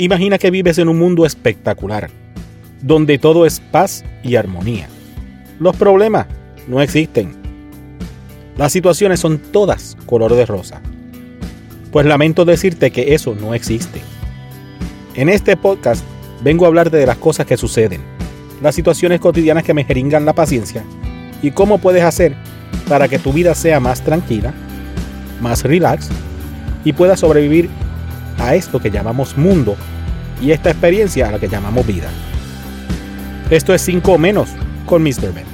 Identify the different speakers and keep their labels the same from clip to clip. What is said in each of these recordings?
Speaker 1: Imagina que vives en un mundo espectacular, donde todo es paz y armonía. Los problemas no existen. Las situaciones son todas color de rosa. Pues lamento decirte que eso no existe. En este podcast vengo a hablarte de las cosas que suceden, las situaciones cotidianas que me jeringan la paciencia y cómo puedes hacer para que tu vida sea más tranquila, más relax y puedas sobrevivir a esto que llamamos mundo y esta experiencia a la que llamamos vida. Esto es 5 menos con Mr. Ben.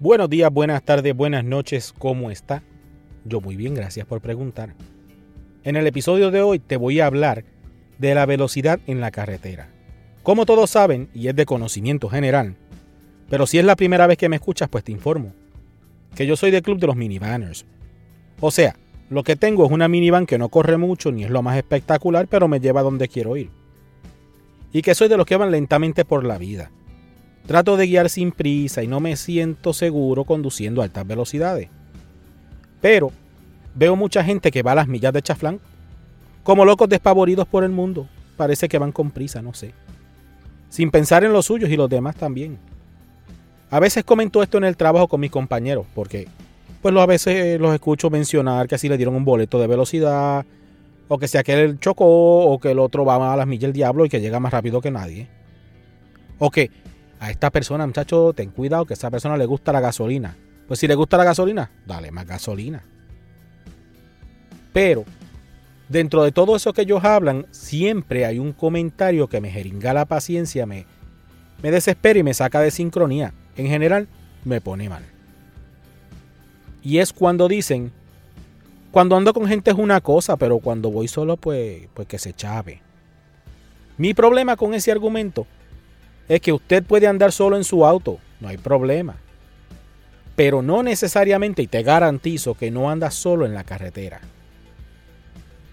Speaker 1: Buenos días, buenas tardes, buenas noches, ¿cómo está? Yo muy bien, gracias por preguntar. En el episodio de hoy te voy a hablar de la velocidad en la carretera. Como todos saben, y es de conocimiento general, pero si es la primera vez que me escuchas, pues te informo, que yo soy del club de los minivanners. O sea, lo que tengo es una minivan que no corre mucho ni es lo más espectacular, pero me lleva a donde quiero ir. Y que soy de los que van lentamente por la vida. Trato de guiar sin prisa y no me siento seguro conduciendo a altas velocidades. Pero veo mucha gente que va a las millas de chaflán, como locos despavoridos por el mundo. Parece que van con prisa, no sé. Sin pensar en los suyos y los demás también. A veces comento esto en el trabajo con mis compañeros, porque pues a veces los escucho mencionar que así le dieron un boleto de velocidad, o que si aquel chocó, o que el otro va a las millas del diablo y que llega más rápido que nadie. O que a esta persona, muchacho, ten cuidado que a esa persona le gusta la gasolina. Pues si le gusta la gasolina, dale más gasolina. Pero, dentro de todo eso que ellos hablan, siempre hay un comentario que me jeringa la paciencia, me, me desespera y me saca de sincronía en general me pone mal. Y es cuando dicen, cuando ando con gente es una cosa, pero cuando voy solo pues, pues que se chave. Mi problema con ese argumento es que usted puede andar solo en su auto, no hay problema. Pero no necesariamente, y te garantizo que no anda solo en la carretera.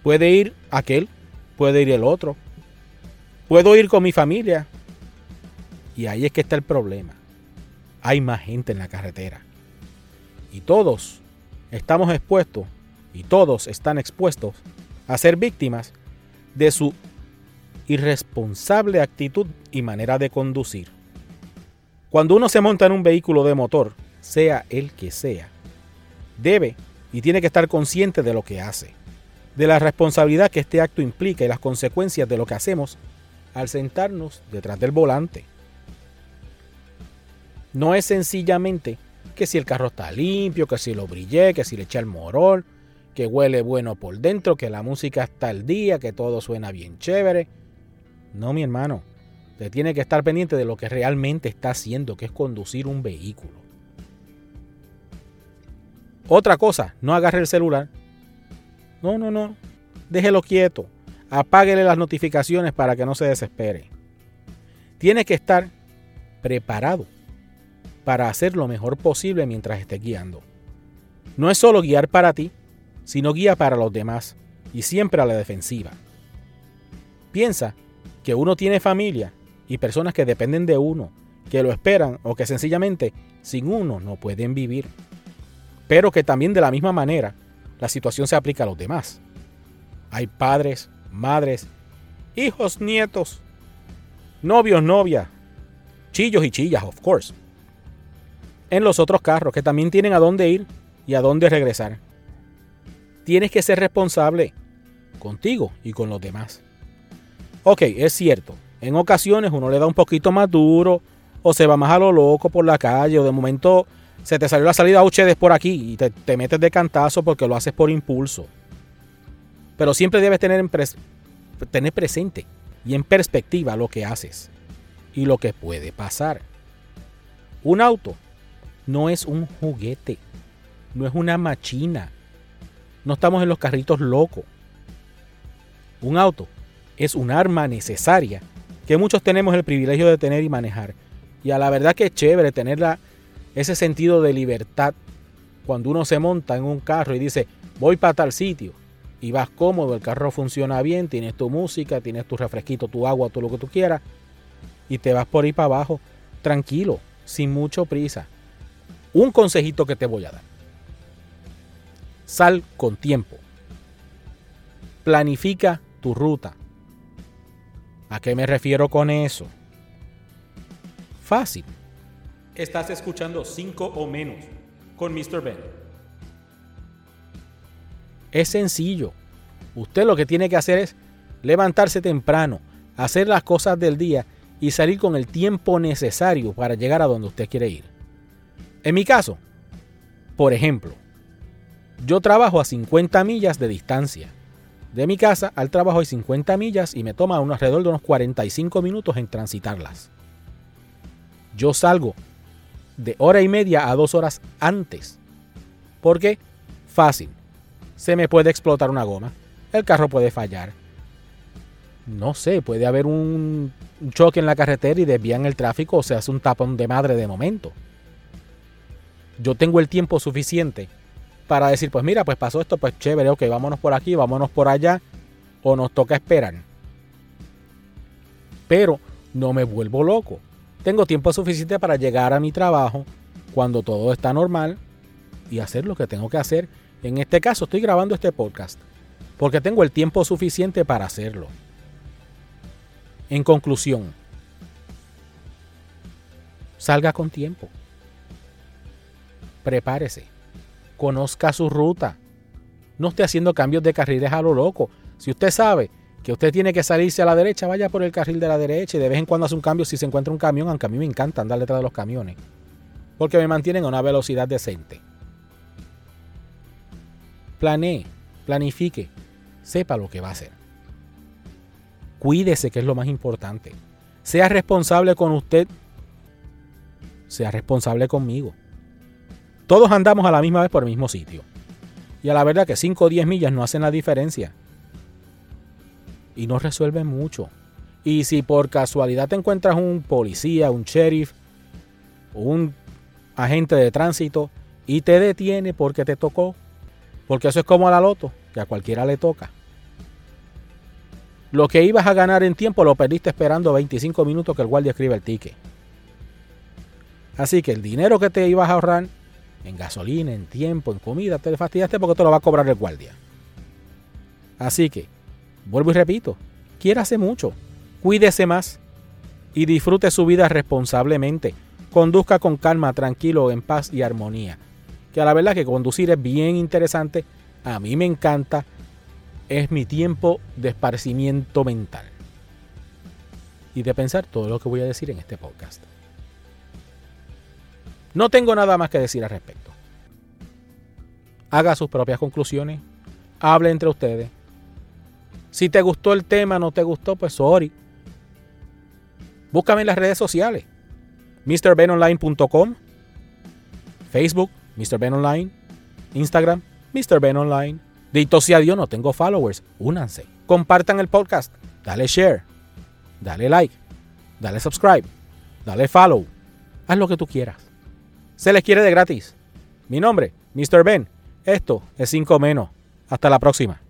Speaker 1: Puede ir aquel, puede ir el otro. Puedo ir con mi familia. Y ahí es que está el problema hay más gente en la carretera. Y todos estamos expuestos, y todos están expuestos a ser víctimas de su irresponsable actitud y manera de conducir. Cuando uno se monta en un vehículo de motor, sea el que sea, debe y tiene que estar consciente de lo que hace, de la responsabilidad que este acto implica y las consecuencias de lo que hacemos al sentarnos detrás del volante. No es sencillamente que si el carro está limpio, que si lo brillé, que si le eché el morol, que huele bueno por dentro, que la música está al día, que todo suena bien chévere. No, mi hermano. Usted tiene que estar pendiente de lo que realmente está haciendo, que es conducir un vehículo. Otra cosa, no agarre el celular. No, no, no. Déjelo quieto. Apáguele las notificaciones para que no se desespere. Tiene que estar preparado para hacer lo mejor posible mientras estés guiando. No es solo guiar para ti, sino guía para los demás y siempre a la defensiva. Piensa que uno tiene familia y personas que dependen de uno, que lo esperan o que sencillamente sin uno no pueden vivir. Pero que también de la misma manera la situación se aplica a los demás. Hay padres, madres, hijos, nietos, novios, novias, chillos y chillas, of course en los otros carros que también tienen a dónde ir y a dónde regresar. Tienes que ser responsable contigo y con los demás. Ok, es cierto, en ocasiones uno le da un poquito más duro o se va más a lo loco por la calle o de momento se te salió la salida Uchedes por aquí y te, metes de cantazo porque lo haces por impulso. Pero siempre debes tener, tener presente y en perspectiva lo que haces y lo que puede pasar. Un auto no es un juguete, no es una machina, no estamos en los carritos locos. Un auto es un arma necesaria que muchos tenemos el privilegio de tener y manejar. Y a la verdad que es chévere tener ese sentido de libertad cuando uno se monta en un carro y dice, voy para tal sitio. Y vas cómodo, el carro funciona bien, tienes tu música, tienes tu refresquito, tu agua, todo lo que tú quieras. Y te vas por ahí para abajo, tranquilo, sin mucho prisa. Un consejito que te voy a dar. Sal con tiempo. Planifica tu ruta. ¿A qué me refiero con eso? Fácil. Estás escuchando 5 o menos con Mr. Ben. Es sencillo. Usted lo que tiene que hacer es levantarse temprano, hacer las cosas del día y salir con el tiempo necesario para llegar a donde usted quiere ir. En mi caso, por ejemplo, yo trabajo a 50 millas de distancia. De mi casa al trabajo hay 50 millas y me toma unos, alrededor de unos 45 minutos en transitarlas. Yo salgo de hora y media a dos horas antes. ¿Por qué? Fácil. Se me puede explotar una goma. El carro puede fallar. No sé, puede haber un choque en la carretera y desvían el tráfico o se hace un tapón de madre de momento. Yo tengo el tiempo suficiente para decir, pues mira, pues pasó esto, pues chévere, ok, vámonos por aquí, vámonos por allá, o nos toca esperar. Pero no me vuelvo loco. Tengo tiempo suficiente para llegar a mi trabajo cuando todo está normal y hacer lo que tengo que hacer. En este caso estoy grabando este podcast porque tengo el tiempo suficiente para hacerlo. En conclusión, salga con tiempo. Prepárese. Conozca su ruta. No esté haciendo cambios de carriles a lo loco. Si usted sabe que usted tiene que salirse a la derecha, vaya por el carril de la derecha y de vez en cuando hace un cambio si se encuentra un camión, aunque a mí me encanta andar detrás de los camiones, porque me mantienen a una velocidad decente. Planee, planifique, sepa lo que va a hacer. Cuídese, que es lo más importante. Sea responsable con usted, sea responsable conmigo. Todos andamos a la misma vez por el mismo sitio. Y a la verdad que 5 o 10 millas no hacen la diferencia y no resuelve mucho. Y si por casualidad te encuentras un policía, un sheriff, un agente de tránsito y te detiene porque te tocó, porque eso es como a la loto, que a cualquiera le toca. Lo que ibas a ganar en tiempo lo perdiste esperando 25 minutos que el guardia escriba el ticket. Así que el dinero que te ibas a ahorrar en gasolina, en tiempo, en comida, te fastidiaste porque te lo va a cobrar el guardia. Así que Vuelvo y repito, quiérase mucho, cuídese más y disfrute su vida responsablemente. Conduzca con calma, tranquilo, en paz y armonía. Que a la verdad que conducir es bien interesante, a mí me encanta, es mi tiempo de esparcimiento mental. Y de pensar todo lo que voy a decir en este podcast. No tengo nada más que decir al respecto. Haga sus propias conclusiones, hable entre ustedes si te gustó el tema, no te gustó, pues sorry. Búscame en las redes sociales. MrBenOnline.com Facebook, MrBenOnline Instagram, MrBenOnline Dito sea Dios, no tengo followers. Únanse. Compartan el podcast. Dale share. Dale like. Dale subscribe. Dale follow. Haz lo que tú quieras. Se les quiere de gratis. Mi nombre, Mr. Ben. Esto es 5 menos. Hasta la próxima.